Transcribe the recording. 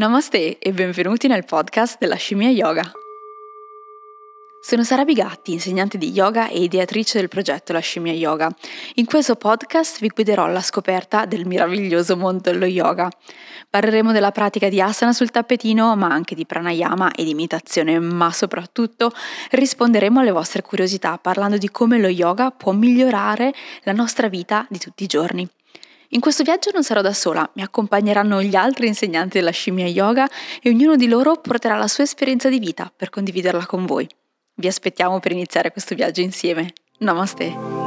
Namaste e benvenuti nel podcast della Scimmia Yoga. Sono Sara Bigatti, insegnante di yoga e ideatrice del progetto La Scimmia Yoga. In questo podcast vi guiderò alla scoperta del meraviglioso mondo dello yoga. Parleremo della pratica di asana sul tappetino, ma anche di pranayama e di imitazione, ma soprattutto risponderemo alle vostre curiosità parlando di come lo yoga può migliorare la nostra vita di tutti i giorni. In questo viaggio non sarò da sola, mi accompagneranno gli altri insegnanti della scimmia yoga e ognuno di loro porterà la sua esperienza di vita per condividerla con voi. Vi aspettiamo per iniziare questo viaggio insieme. Namaste!